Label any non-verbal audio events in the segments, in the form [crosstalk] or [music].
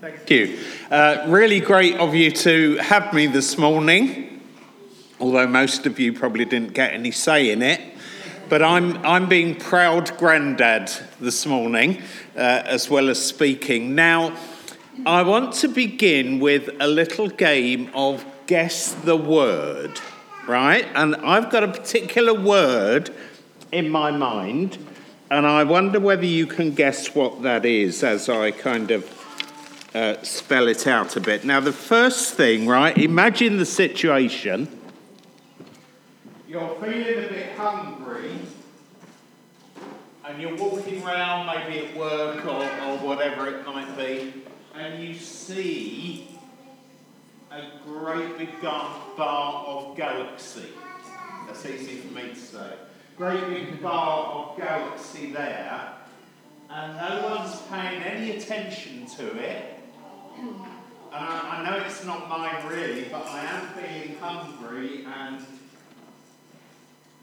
Thank you. Uh, really great of you to have me this morning, although most of you probably didn't get any say in it. But I'm, I'm being proud granddad this morning, uh, as well as speaking. Now, I want to begin with a little game of guess the word, right? And I've got a particular word in my mind, and I wonder whether you can guess what that is as I kind of uh, spell it out a bit. Now, the first thing, right, imagine the situation. You're feeling a bit hungry, and you're walking around, maybe at work or, or whatever it might be, and you see a great big bar of galaxy. That's easy for me to say. Great big bar of galaxy there, and no one's paying any attention to it I, I know it's not mine really, but I am feeling hungry and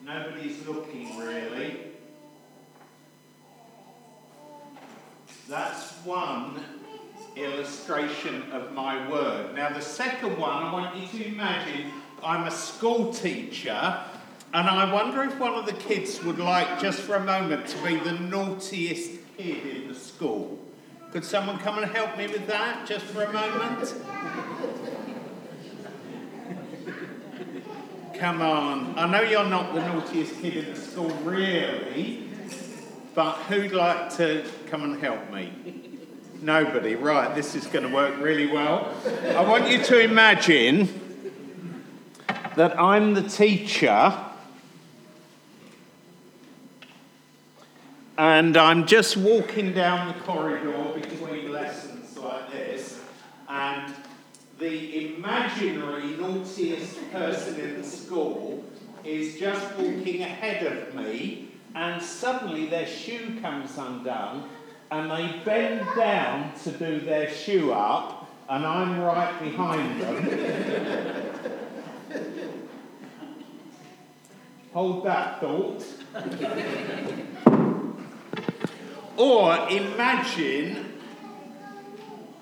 nobody's looking really. That's one illustration of my word. Now, the second one, I want you to imagine I'm a school teacher, and I wonder if one of the kids would like, just for a moment, to be the naughtiest kid in the school. Could someone come and help me with that just for a moment? come on. I know you're not the naughtiest kid in the school, really, but who'd like to come and help me? Nobody. Right, this is going to work really well. I want you to imagine that I'm the teacher And I'm just walking down the corridor between lessons like this, and the imaginary naughtiest person in the school is just walking ahead of me, and suddenly their shoe comes undone, and they bend down to do their shoe up, and I'm right behind them. [laughs] Hold that thought. Or imagine,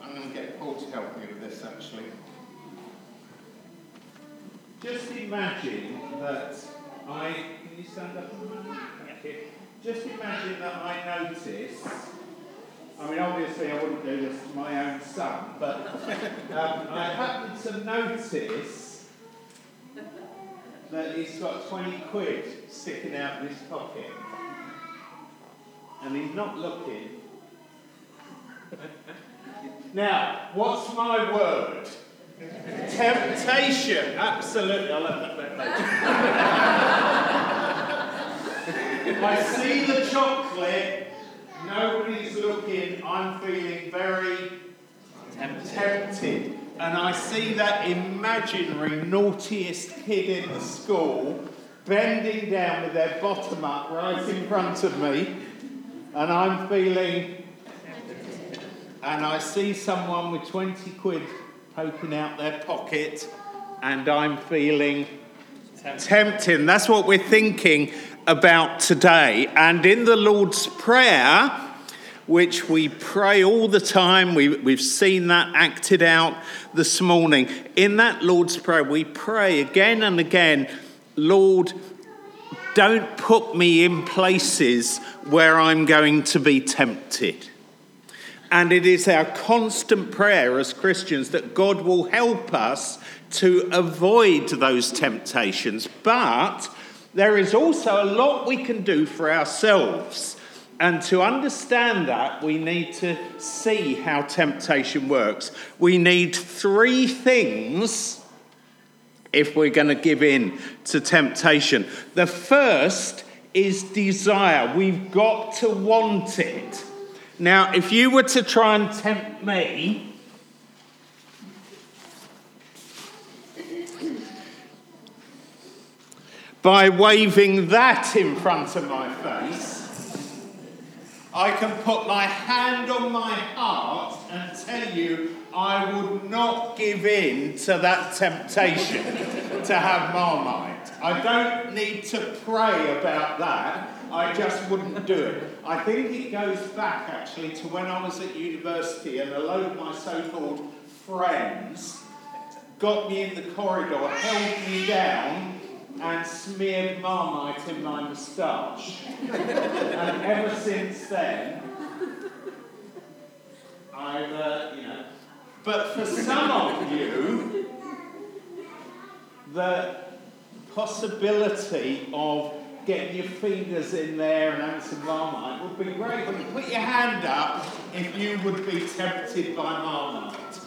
I'm going to get Paul to help me with this actually. Just imagine that I, can you stand up? Just imagine that I notice, I mean, obviously I wouldn't do this to my own son, but um, I happen to notice that he's got 20 quid sticking out of his pocket not looking. now, what's my word? Temptation. Absolutely. I love that. I see the chocolate. Nobody's looking. I'm feeling very tempted. And I see that imaginary naughtiest kid in the school bending down with their bottom up right in front of me and I'm feeling, and I see someone with 20 quid poking out their pocket, and I'm feeling tempting. That's what we're thinking about today. And in the Lord's Prayer, which we pray all the time, we, we've seen that acted out this morning. In that Lord's Prayer, we pray again and again, Lord, don't put me in places where I'm going to be tempted. And it is our constant prayer as Christians that God will help us to avoid those temptations. But there is also a lot we can do for ourselves. And to understand that, we need to see how temptation works. We need three things if we're going to give in to temptation. The first is desire. We've got to want it. Now, if you were to try and tempt me, by waving that in front of my face, I can put my hand on my heart and tell you I would not give in to that temptation to have Marmite. I don't need to pray about that. I just wouldn't do it. I think it goes back actually to when I was at university and a load of my so called friends got me in the corridor, held me down, and smeared Marmite in my moustache. and ever since then, I've, uh, you know. But for some of you, the possibility of getting your fingers in there and having some Marmite would be great. Put your hand up if you would be tempted by Marmite?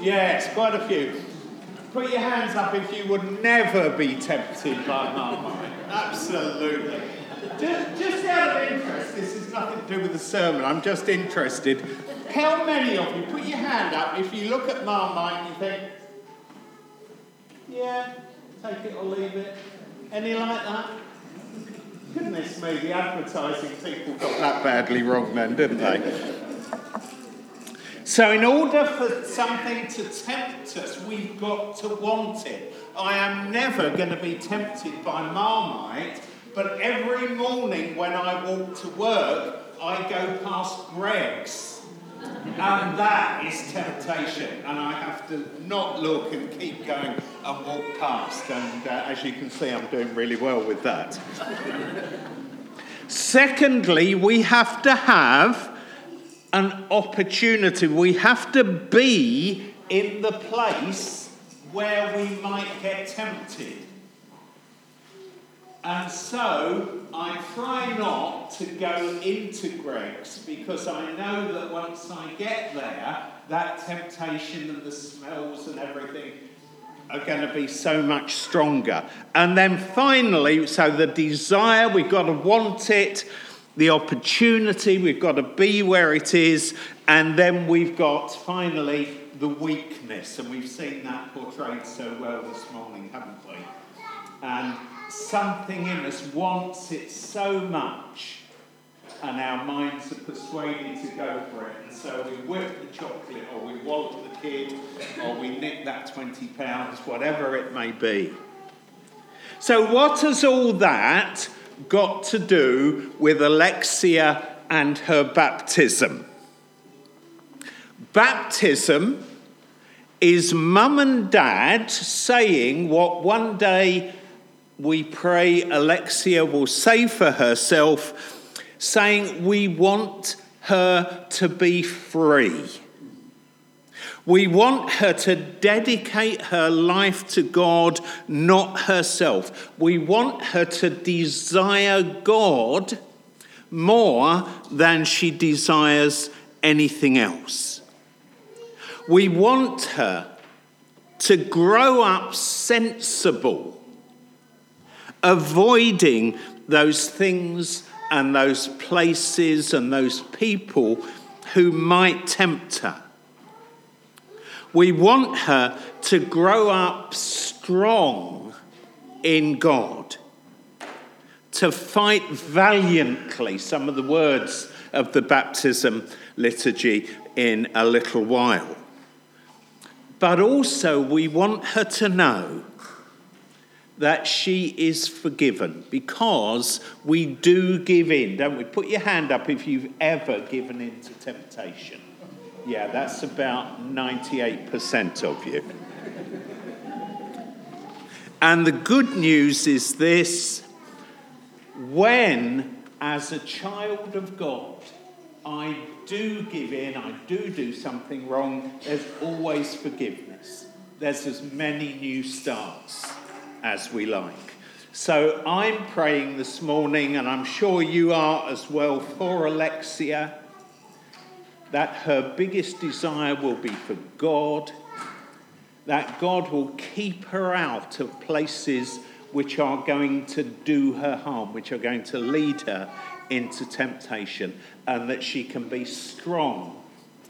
Yes, quite a few. Put your hands up if you would never be tempted by Marmite. Absolutely. Just, just out of interest, this has nothing to do with the sermon, I'm just interested. How many of you, put your hand up if you look at Marmite and you think, yeah, take it or leave it? Any like that? Goodness me, the advertising people got that badly wrong then, didn't they? So, in order for something to tempt us, we've got to want it. I am never going to be tempted by Marmite, but every morning when I walk to work, I go past Greggs. And that is temptation. And I have to not look and keep going and walk past. And uh, as you can see, I'm doing really well with that. [laughs] Secondly, we have to have an opportunity. We have to be in the place where we might get tempted. And so I try not to go into Greggs because I know that once I get there, that temptation and the smells and everything are going to be so much stronger. And then finally, so the desire, we've got to want it the opportunity, we've got to be where it is, and then we've got finally the weakness, and we've seen that portrayed so well this morning, haven't we? And something in us wants it so much, and our minds are persuaded to go for it, and so we whip the chocolate, or we wallop the kid, or we nick that £20, whatever it may be. So, what has all that got to do with Alexia and her baptism. Baptism is mum and dad saying what one day we pray Alexia will say for herself, saying, We want her to be free. We want her to dedicate her life to God, not herself. We want her to desire God more than she desires anything else. We want her to grow up sensible, avoiding those things and those places and those people who might tempt her. We want her to grow up strong in God, to fight valiantly, some of the words of the baptism liturgy in a little while. But also, we want her to know that she is forgiven because we do give in, don't we? Put your hand up if you've ever given in to temptation. Yeah, that's about 98% of you. And the good news is this when, as a child of God, I do give in, I do do something wrong, there's always forgiveness. There's as many new starts as we like. So I'm praying this morning, and I'm sure you are as well, for Alexia that her biggest desire will be for God, that God will keep her out of places which are going to do her harm, which are going to lead her into temptation, and that she can be strong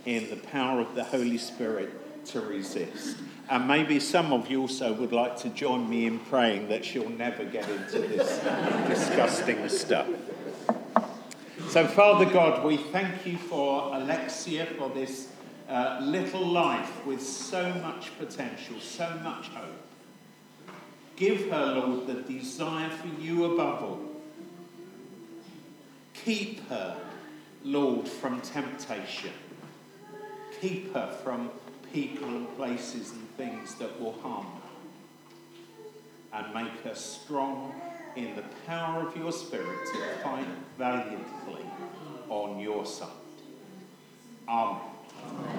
in the power of the Holy Spirit to resist. And maybe some of you also would like to join me in praying that she'll never get into this [laughs] disgusting stuff. So, Father God, we thank you for Alexia, for this uh, little life with so much potential, so much hope. Give her, Lord, the desire for you above all. Keep her, Lord, from temptation. Keep her from people and places and things that will harm. And make her strong in the power of your Spirit to fight valiantly on your side. Amen. Amen.